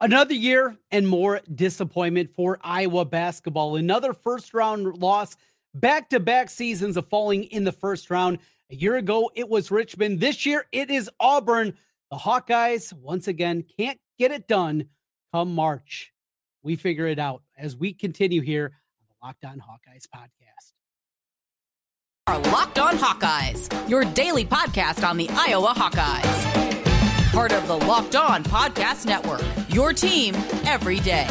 Another year and more disappointment for Iowa basketball. Another first round loss, back to back seasons of falling in the first round. A year ago, it was Richmond. This year, it is Auburn. The Hawkeyes, once again, can't get it done come March. We figure it out as we continue here on the Locked On Hawkeyes podcast. Our Locked On Hawkeyes, your daily podcast on the Iowa Hawkeyes part of the Locked On Podcast Network. Your team every day.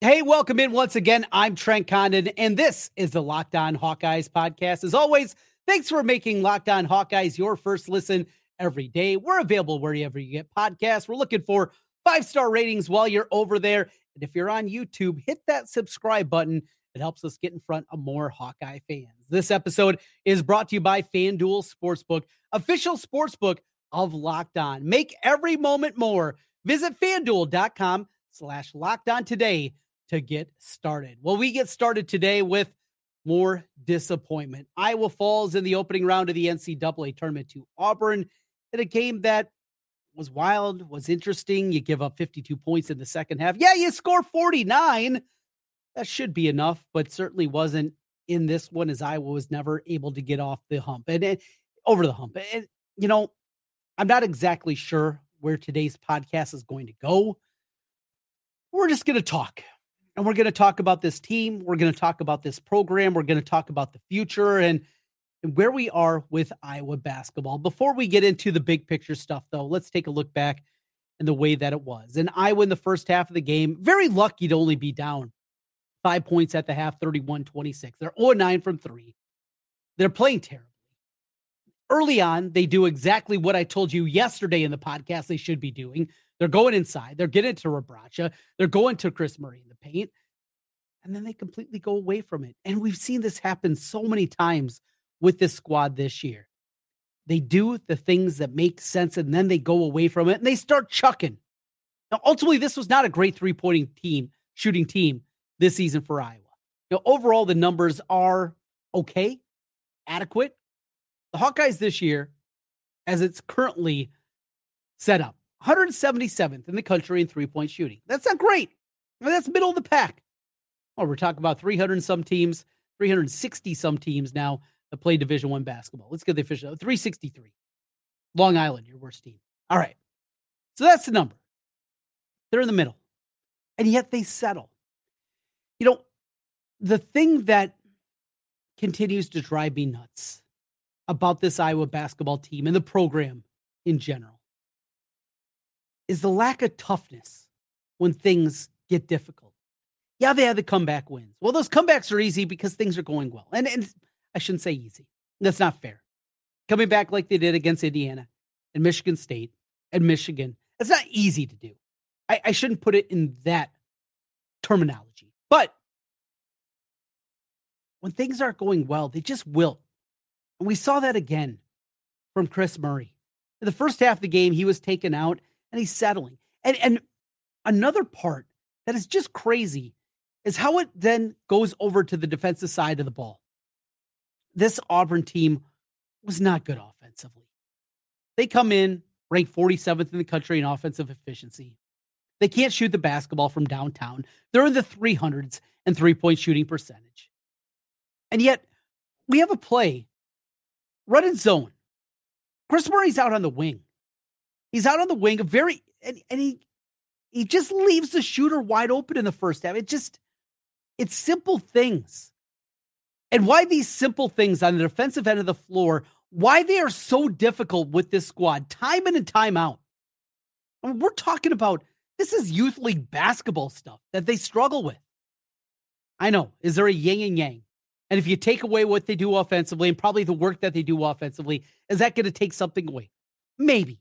Hey, welcome in once again. I'm Trent Condon, and this is the Locked On Hawkeyes podcast. As always, thanks for making Locked On Hawkeyes your first listen every day. We're available wherever you get podcasts. We're looking for five star ratings while you're over there. And if you're on YouTube, hit that subscribe button. It helps us get in front of more Hawkeye fans. This episode is brought to you by FanDuel Sportsbook, official sportsbook of Locked On. Make every moment more. Visit fanduel.com slash locked on today to get started. Well, we get started today with more disappointment. Iowa falls in the opening round of the NCAA tournament to Auburn in a game that was wild, was interesting. You give up 52 points in the second half. Yeah, you score 49. That should be enough, but certainly wasn't in this one as Iowa was never able to get off the hump and, and over the hump. And, you know, I'm not exactly sure where today's podcast is going to go. We're just going to talk. And we're going to talk about this team. We're going to talk about this program. We're going to talk about the future. And and where we are with Iowa basketball. Before we get into the big picture stuff, though, let's take a look back and the way that it was. And Iowa in the first half of the game, very lucky to only be down five points at the half, 31 26. They're 0 9 from three. They're playing terribly. Early on, they do exactly what I told you yesterday in the podcast they should be doing. They're going inside, they're getting to Rebraca, they're going to Kris Murray in the paint, and then they completely go away from it. And we've seen this happen so many times with this squad this year. They do the things that make sense and then they go away from it and they start chucking. Now, ultimately, this was not a great three pointing team, shooting team this season for Iowa. Now, overall, the numbers are okay, adequate. The Hawkeyes this year, as it's currently set up, 177th in the country in three point shooting. That's not great. That's middle of the pack. Oh, we're talking about 300 some teams, 360 some teams now that play Division One basketball. Let's get the official 363. Long Island, your worst team. All right. So that's the number. They're in the middle. And yet they settle. You know, the thing that continues to drive me nuts about this Iowa basketball team and the program in general is the lack of toughness when things get difficult. Yeah, they had the comeback wins. Well, those comebacks are easy because things are going well. And, and I shouldn't say easy. That's not fair. Coming back like they did against Indiana and Michigan State and Michigan, that's not easy to do. I, I shouldn't put it in that terminology. But when things aren't going well, they just will. And we saw that again from Kris Murray. In the first half of the game, he was taken out and he's settling. And and another part that is just crazy is how it then goes over to the defensive side of the ball this Auburn team was not good offensively. They come in ranked 47th in the country in offensive efficiency. They can't shoot the basketball from downtown. They're in the 300s and three point shooting percentage. And yet, we have a play running zone. Kris Murray's out on the wing. He's out on the wing, a very, and, and he, he just leaves the shooter wide open in the first half. It just, it's simple things and why these simple things on the defensive end of the floor, why they are so difficult with this squad, time in and time out. I mean, we're talking about this is youth league basketball stuff that they struggle with. I know. Is there a yin and yang? And if you take away what they do offensively and probably the work that they do offensively, is that going to take something away? Maybe.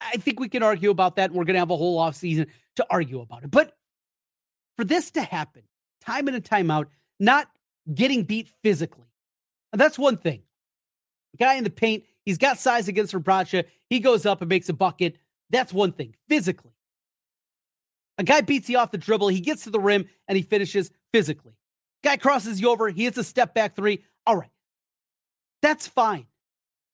I think we can argue about that. And we're going to have a whole offseason to argue about it. But for this to happen, time in and time out, not getting beat physically. And that's one thing. Guy in the paint, he's got size against Rebraca. He goes up and makes a bucket. That's one thing physically. A guy beats you off the dribble, he gets to the rim, and he finishes physically. Guy crosses you over, he hits a step back three. All right. That's fine.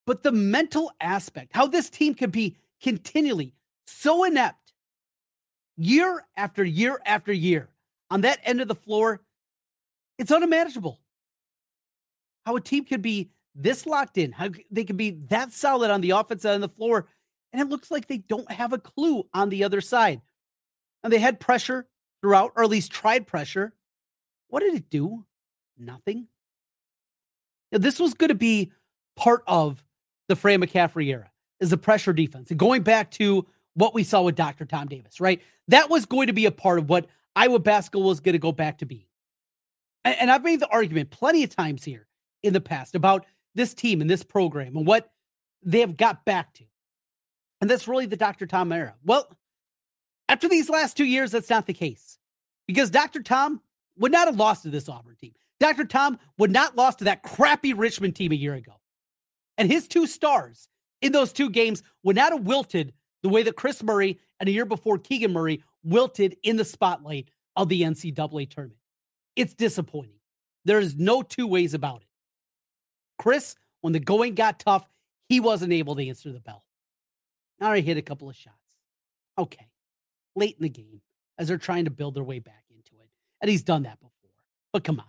But the mental aspect, how this team can be continually so inept year after year after year on that end of the floor, it's unimaginable. How a team could be this locked in, how they could be that solid on the offense side of the floor, and it looks like they don't have a clue on the other side. And they had pressure throughout, or at least tried pressure. What did it do? Nothing. Now, this was going to be part of the Fran McCaffery era, is the pressure defense. And going back to what we saw with Dr. Tom Davis, right? That was going to be a part of what Iowa basketball was going to go back to be. And, I've made the argument plenty of times here in the past about this team and this program and what they have got back to. And that's really the Dr. Tom era. Well, after these last two years, that's not the case because Dr. Tom would not have lost to this Auburn team. Dr. Tom would not lost to that crappy Richmond team a year ago. And his two stars in those two games would not have wilted the way that Kris Murray and a year before Keegan Murray wilted in the spotlight of the NCAA tournament. It's disappointing. There is no two ways about it. Kris, when the going got tough, he wasn't able to answer the bell. Now he hit a couple of shots. Okay. Late in the game as they're trying to build their way back into it. And he's done that before. But come on.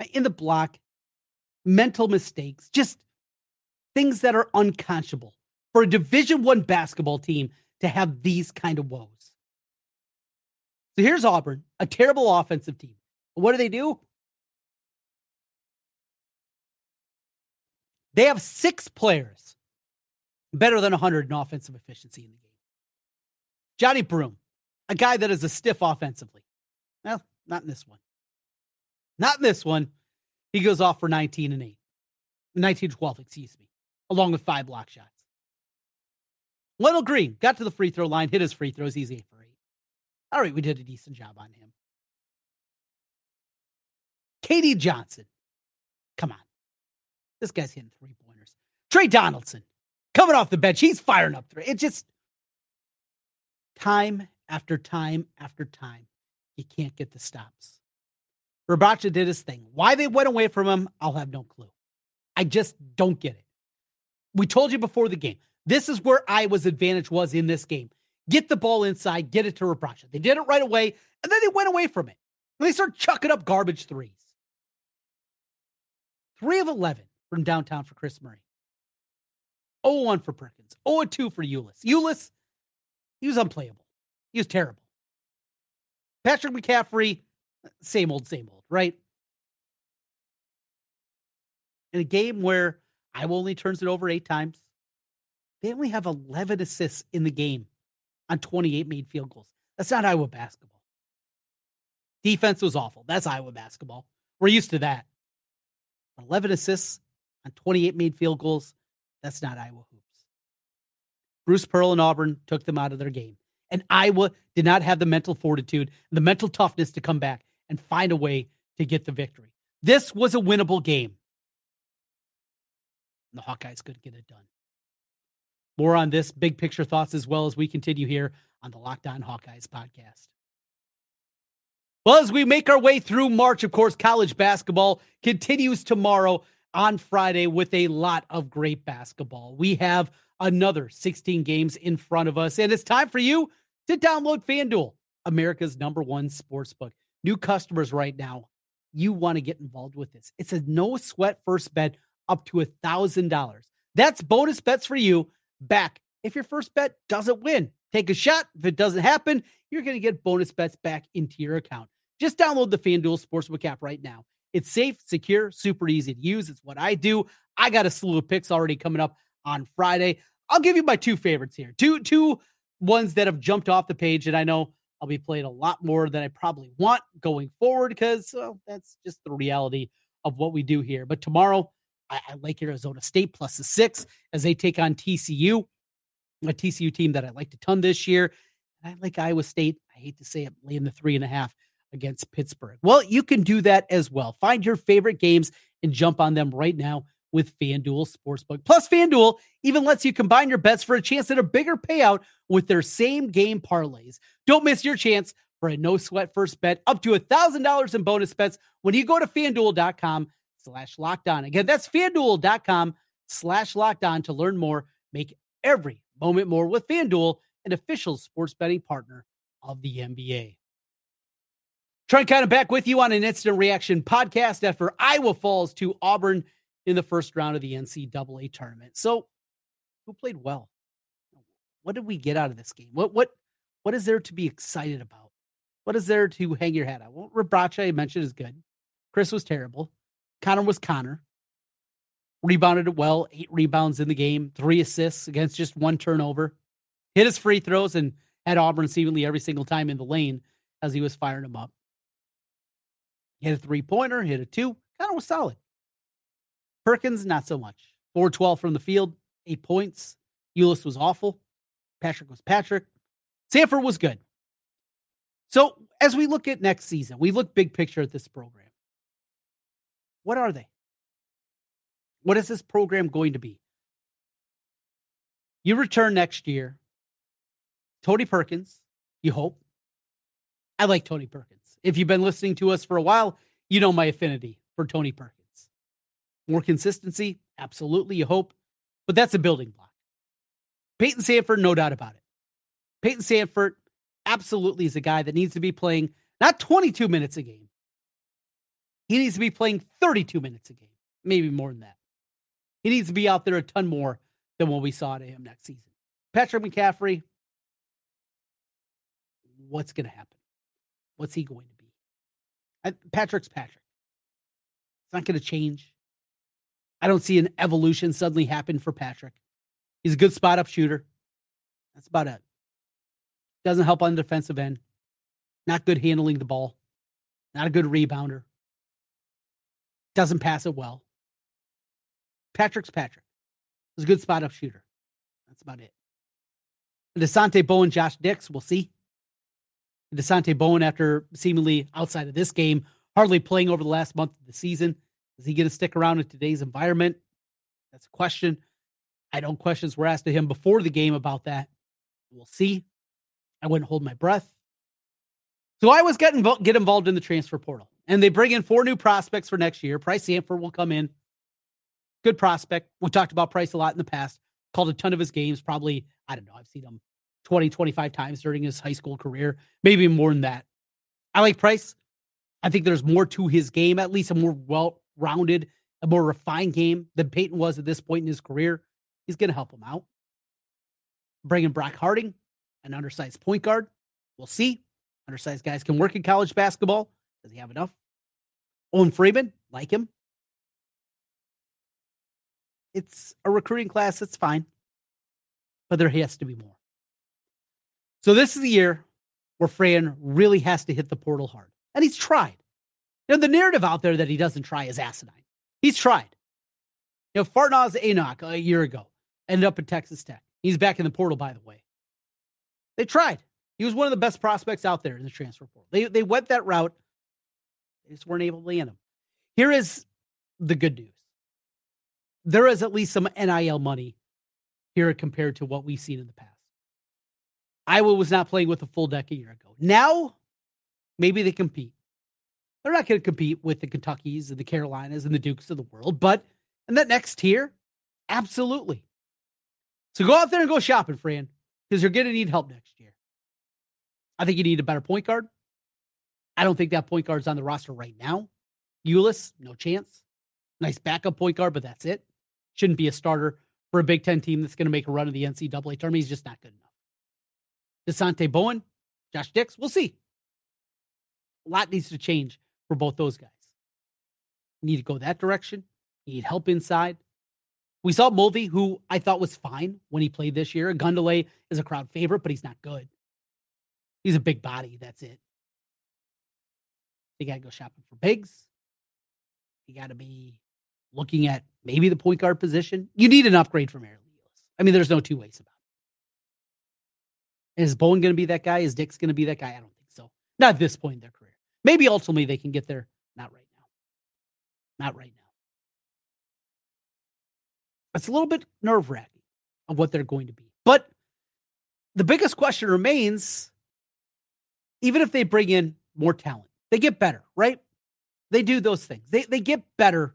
Uh, in the block, mental mistakes, just things that are unconscionable for a division one basketball team to have these kind of woes. So here's Auburn, a terrible offensive team. What do they do? They have six players better than 100 in offensive efficiency in the game. Johni Broome, a guy that is a stiff offensively. Well, not in this one. Not in this one. He goes off for 19 and 8. 19 12, excuse me, along with five block shots. Wendell Green got to the free throw line, hit his free throws. He's 8 for 8. All right, we did a decent job on him. KD Johnson. Come on. This guy's hitting three pointers. Tre Donaldson coming off the bench. He's firing up three. It just time after time after time, you can't get the stops. Rebraca did his thing. Why they went away from him, I'll have no clue. I just don't get it. We told you before the game. This is where Iowa's advantage was in this game. Get the ball inside, get it to Rebraca. They did it right away, and then they went away from it. And they start chucking up garbage threes. Three of 11 from downtown for Kris Murray. 0 1 for Perkins. 0 2 for Ulis. Ulis, he was unplayable. He was terrible. Patrick McCaffery, same old, same old, right? In a game where Iowa only turns it over eight times, they only have 11 assists in the game on 28 made field goals. That's not Iowa basketball. Defense was awful. That's Iowa basketball. We're used to that. 11 assists on 28 made field goals. That's not Iowa hoops. Bruce Pearl and Auburn took them out of their game. And Iowa did not have the mental fortitude, the mental toughness to come back and find a way to get the victory. This was a winnable game. And the Hawkeyes couldn't get it done. More on this big picture thoughts as well as we continue here on the Locked On Hawkeyes podcast. Well, as we make our way through March, of course, college basketball continues tomorrow on Friday with a lot of great basketball. We have another 16 games in front of us, and it's time for you to download FanDuel, America's number one sports book. New customers right now, you want to get involved with this. It's a no sweat first bet up to a $1,000. That's bonus bets for you back if your first bet doesn't win. Take a shot. If it doesn't happen, you're going to get bonus bets back into your account. Just download the FanDuel Sportsbook app right now. It's safe, secure, super easy to use. It's what I do. I got a slew of picks already coming up on Friday. I'll give you my two favorites here. Two two ones that have jumped off the page and I know I'll be playing a lot more than I probably want going forward because well, that's just the reality of what we do here. But tomorrow, I, I like Arizona State plus the six as they take on TCU, a TCU team that I liked a ton this year. I like Iowa State. I hate to say it, laying the three and a half against Pittsburgh. Well, you can do that as well. Find your favorite games and jump on them right now with FanDuel Sportsbook. Plus, FanDuel even lets you combine your bets for a chance at a bigger payout with their same game parlays. Don't miss your chance for a no sweat first bet up to $1,000 in bonus bets when you go to fanduel.com slash locked on. Again, that's fanduel.com slash locked on to learn more. Make every moment more with FanDuel, an official sports betting partner of the NBA. Trent Condon of back with you on an instant reaction podcast after Iowa falls to Auburn in the first round of the NCAA tournament. So, who played well? What did we get out of this game? What what what is there to be excited about? What is there to hang your hat on? Well, Rebraca, I mentioned, is good. Kris was terrible. Connor was Connor. Rebounded it well, eight rebounds in the game, three assists against just one turnover. Hit his free throws and had Auburn seemingly every single time in the lane as he was firing them up. Hit a three pointer, hit a two. Connor was solid. Perkins, not so much. 412 from the field, eight points. Ulis was awful. Patrick was Patrick. Sandfort was good. So as we look at next season, we look big picture at this program. What are they? What is this program going to be? You return next year. Tony Perkins, you hope. I like Tony Perkins. If you've been listening to us for a while, you know my affinity for Tony Perkins. More consistency, absolutely, you hope, but that's a building block. Payton Sandfort, no doubt about it. Payton Sandfort absolutely is a guy that needs to be playing not 22 minutes a game. He needs to be playing 32 minutes a game, maybe more than that. He needs to be out there a ton more than what we saw to him next season. Patrick McCaffery, what's going to happen? What's he going to be? Patrick's Patrick. It's not going to change. I don't see an evolution suddenly happen for Patrick. He's a good spot up shooter. That's about it. Doesn't help on the defensive end. Not good handling the ball. Not a good rebounder. Doesn't pass it well. Patrick's Patrick. He's a good spot up shooter. That's about it. Dasonte Bowen, Josh Dix, we'll see. Dasonte Bowen, after seemingly outside of this game, hardly playing over the last month of the season, is he going to stick around in today's environment? That's a question. I don't know questions were asked to him before the game about that. We'll see. I wouldn't hold my breath. So I was getting get involved in the transfer portal, and they bring in four new prospects for next year. Pryce Sandfort will come in. Good prospect. We talked about Pryce a lot in the past. Called a ton of his games. Probably I don't know. I've seen him 20, 25 times during his high school career, maybe more than that. I like Pryce. I think there's more to his game, at least a more well rounded, a more refined game than Payton was at this point in his career. He's going to help him out. Bringing Brock Harding, an undersized point guard. We'll see. Undersized guys can work in college basketball. Does he have enough? Owen Freeman, like him. It's a recruiting class It's fine, but there has to be more. So this is the year where Fran really has to hit the portal hard. And he's tried. Know, the narrative out there that he doesn't try is asinine. He's tried. You know, Fardaws Aimaq a year ago ended up at Texas Tech. He's back in the portal, by the way. They tried. He was one of the best prospects out there in the transfer portal. They they went that route. They just weren't able to land him. Here is the good news. There is at least some NIL money here compared to what we've seen in the past. Iowa was not playing with a full deck a year ago. Now, maybe they compete. They're not going to compete with the Kentuckies and the Carolinas and the Dukes of the world, but in that next tier, absolutely. So go out there and go shopping, Fran, because you're going to need help next year. I think you need a better point guard. I don't think that point guard's on the roster right now. Ulis, no chance. Nice backup point guard, but that's it. Shouldn't be a starter for a Big Ten team that's going to make a run of the NCAA tournament. He's just not good enough. Dasonte Bowen, Josh Dix, we'll see. A lot needs to change for both those guys. Need to go that direction. Need help inside. We saw Mulvey, who I thought was fine when he played this year. Ogundele is a crowd favorite, but he's not good. He's a big body. That's it. You got to go shopping for bigs. You got to be looking at maybe the point guard position. You need an upgrade from Ahron Ulis. I mean, there's no two ways about it. Is Bowen going to be that guy? Is Dix going to be that guy? I don't think so. Not at this point in their career. Maybe ultimately they can get there. Not right now. Not right now. It's a little bit nerve wracking of what they're going to be. But the biggest question remains even if they bring in more talent, they get better, right? They do those things. They, they get better,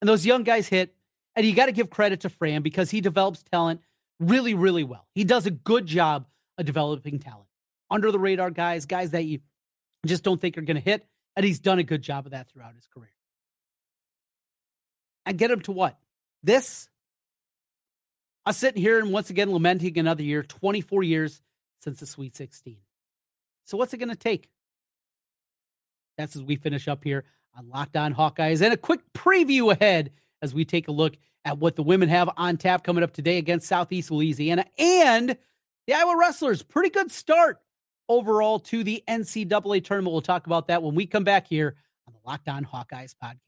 and those young guys hit. And you got to give credit to Fran because he develops talent really, really well. He does a good job of developing talent. Under the radar guys, guys that you just don't think are going to hit. And he's done a good job of that throughout his career. And get him to what? This? I'm sitting here and once again lamenting another year, 24 years since the Sweet 16. So what's it going to take? That's as we finish up here on Locked On Hawkeyes and a quick preview ahead as we take a look at what the women have on tap coming up today against Southeast Louisiana and the Iowa Wrestlers. Pretty good start overall to the NCAA tournament. We'll talk about that when we come back here on the Locked On Hawkeyes podcast.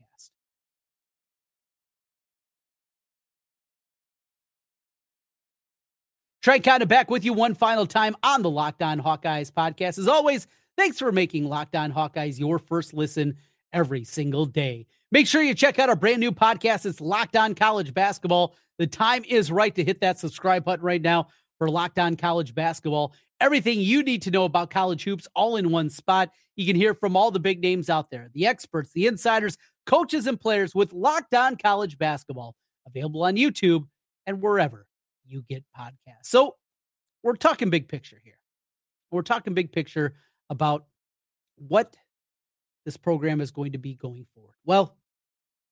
Trent Condon of back with you one final time on the Locked On Hawkeyes podcast. As always, thanks for making Locked On Hawkeyes your first listen every single day. Make sure you check out our brand new podcast. It's Locked On College Basketball. The time is right to hit that subscribe button right now for Locked On College Basketball. Everything you need to know about college hoops all in one spot. You can hear from all the big names out there, the experts, the insiders, coaches, and players with Locked On College Basketball. Available on YouTube and wherever you get podcasts. So we're talking big picture here. We're talking big picture about what this program is going to be going forward. Well,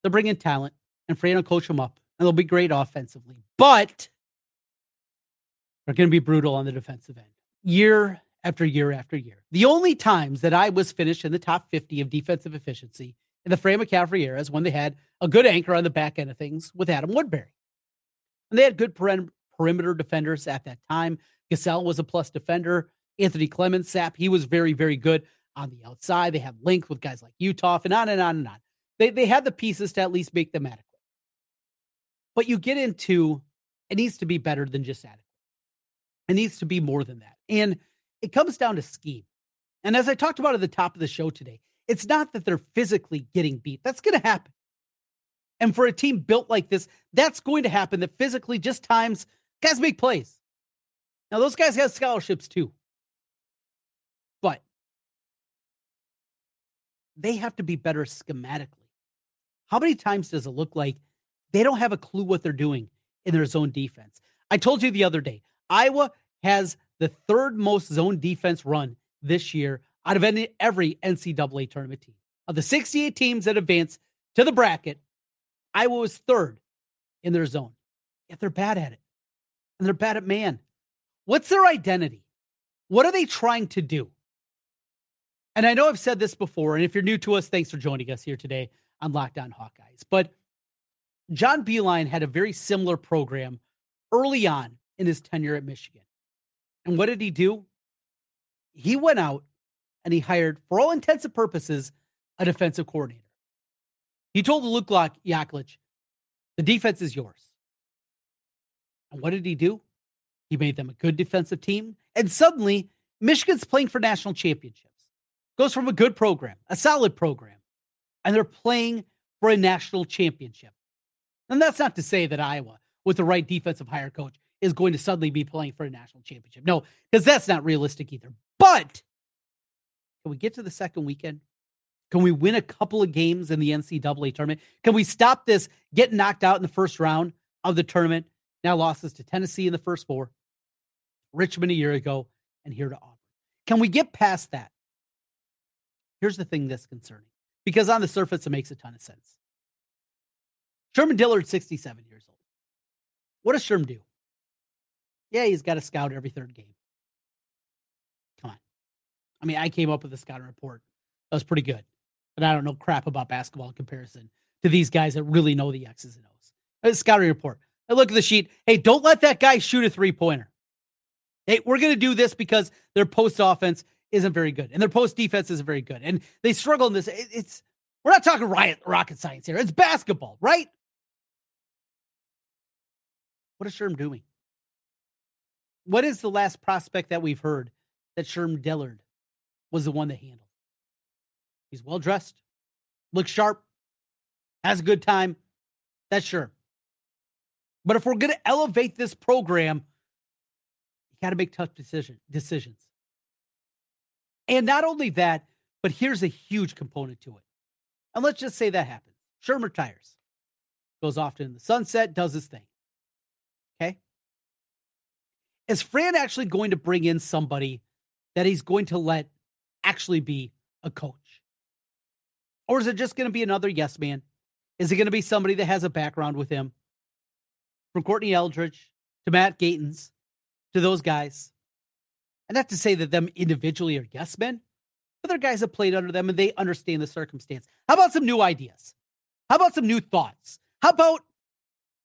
they're bringing talent, and Fran will coach them up, and they'll be great offensively. But they're going to be brutal on the defensive end year after year after year. The only times that I was finished in the top 50 of defensive efficiency in the Fran McCaffery era is when they had a good anchor on the back end of things with Adam Woodbury. And they had good perimeter defenders at that time. Gesell was a plus defender. Anthony Clemmons, Sap, he was very, very good on the outside. They had length with guys like Uthoff and on and on and on. They, they had the pieces to at least make them adequate. But you get into it needs to be better than just adequate. It needs to be more than that. And it comes down to scheme. And as I talked about at the top of the show today, it's not that they're physically getting beat. That's going to happen. And for a team built like this, that's going to happen that physically just times Guys make plays. Now, those guys have scholarships too. But they have to be better schematically. How many times does it look like they don't have a clue what they're doing in their zone defense? I told you the other day, Iowa has the third most zone defense run this year out of any, every NCAA tournament team. Of the 68 teams that advance to the bracket, Iowa was third in their zone. Yet they're bad at it and they're bad at man. What's their identity? What are they trying to do? And I know I've said this before, and if you're new to us, thanks for joining us here today on Locked On Hawkeyes. But John Beilein had a very similar program early on in his tenure at Michigan. And what did he do? He went out and he hired, for all intents and purposes, a defensive coordinator. He told the Luke Yaklich, the defense is yours. And what did he do? He made them a good defensive team. And suddenly, Michigan's playing for national championships. Goes from a good program, a solid program, and they're playing for a national championship. And that's not to say that Iowa, with the right defensive hire coach, is going to suddenly be playing for a national championship. No, because that's not realistic either. But can we get to the second weekend? Can we win a couple of games in the NCAA tournament? Can we stop this getting knocked out in the first round of the tournament now losses to Tennessee in the first four, Richmond a year ago, and here to Auburn. Can we get past that? Here's the thing that's concerning because on the surface, it makes a ton of sense. Sherman Dillard, 67 years old. What does Sherman do? Yeah, he's got a scout every third game. Come on. I mean, I came up with a scouting report. That was pretty good. But I don't know crap about basketball in comparison to these guys that really know the X's and O's. A scouting report. I look at the sheet. Hey, don't let that guy shoot a three pointer. Hey, we're going to do this because their post offense isn't very good and their post defense isn't very good. And they struggle in this. It's, we're not talking riot, rocket science here. It's basketball, right? What is Sherm doing? What is the last prospect that we've heard that Sherm Dillard was the one that handled? He's well dressed, looks sharp, has a good time. That's Sherm. But if we're going to elevate this program, you got to make tough decision, decisions. And not only that, but here's a huge component to it. And let's just say that happens. Sherm retires, goes off in the sunset, does his thing. Okay. Is Fran actually going to bring in somebody that he's going to let actually be a coach? Or is it just going to be another yes man? Is it going to be somebody that has a background with him? From Courtney Eldridge to Matt Gatens to those guys. And not to say that them individually are yes men, but they're guys that played under them and they understand the circumstance. How about some new ideas? How about some new thoughts? How about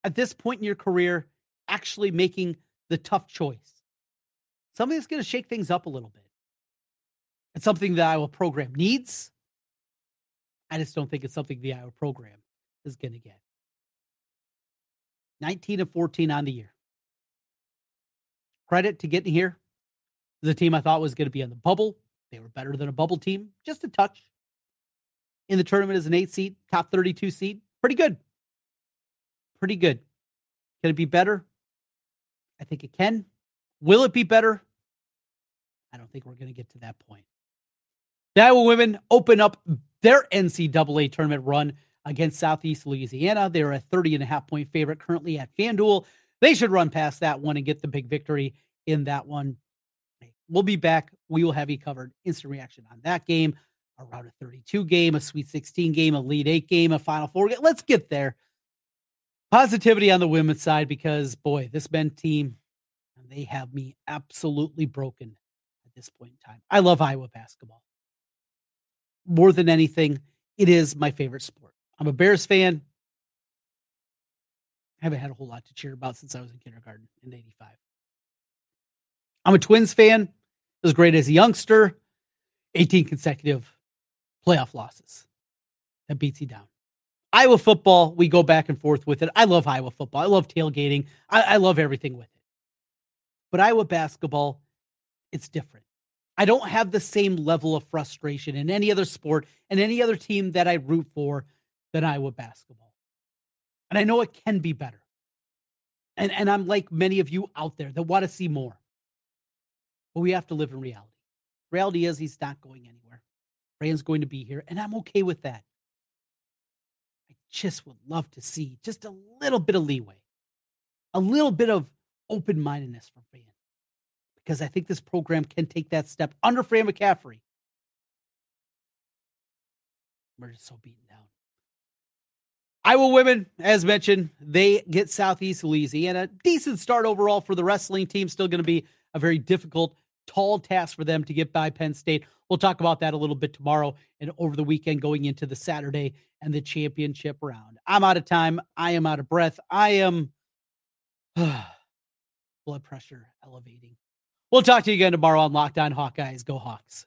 at this point in your career actually making the tough choice? Something that's going to shake things up a little bit. It's something the Iowa program needs. I just don't think it's something the Iowa program is going to get. 19 and 14 on the year. Credit to getting here. The team I thought was going to be on the bubble. They were better than a bubble team, just a touch. In the tournament as an eight seed, top 32 seed. Pretty good. Pretty good. Can it be better? I think it can. Will it be better? I don't think we're going to get to that point. Iowa women open up their NCAA tournament run against Southeast Louisiana. They're a 30 and a half point favorite currently at FanDuel. They should run past that one and get the big victory in that one. We'll be back. We will have you covered. Instant reaction on that game, around a round of 32 game, a Sweet 16 game, a Elite Eight game, a Final Four game. Let's get there. Positivity on the women's side because, boy, this men team, they have me absolutely broken at this point in time. I love Iowa basketball. More than anything, it is my favorite sport. I'm a Bears fan. I haven't had a whole lot to cheer about since I was in kindergarten in 85. I'm a Twins fan. As great as a youngster, 18 consecutive playoff losses. That beats you down. Iowa football, we go back and forth with it. I love Iowa football. I love tailgating. I, I love everything with it. But Iowa basketball, it's different. I don't have the same level of frustration in any other sport and any other team that I root for than Iowa basketball. And I know it can be better. And, and I'm like many of you out there that want to see more. But we have to live in reality. Reality is he's not going anywhere. Fran's going to be here, and I'm okay with that. Just would love to see just a little bit of leeway, a little bit of open mindedness from Fran, because I think this program can take that step under Fran McCaffery. We're just so beaten down. Iowa women, as mentioned, they get Southeast Louisiana. Decent start overall for the wrestling team. Still going to be a very difficult, tall task for them to get by Penn State. We'll talk about that a little bit tomorrow and over the weekend going into the Saturday and the championship round. I'm out of time. I am out of breath. I am blood pressure elevating. We'll talk to you again tomorrow on Locked On Hawkeyes. Go Hawks.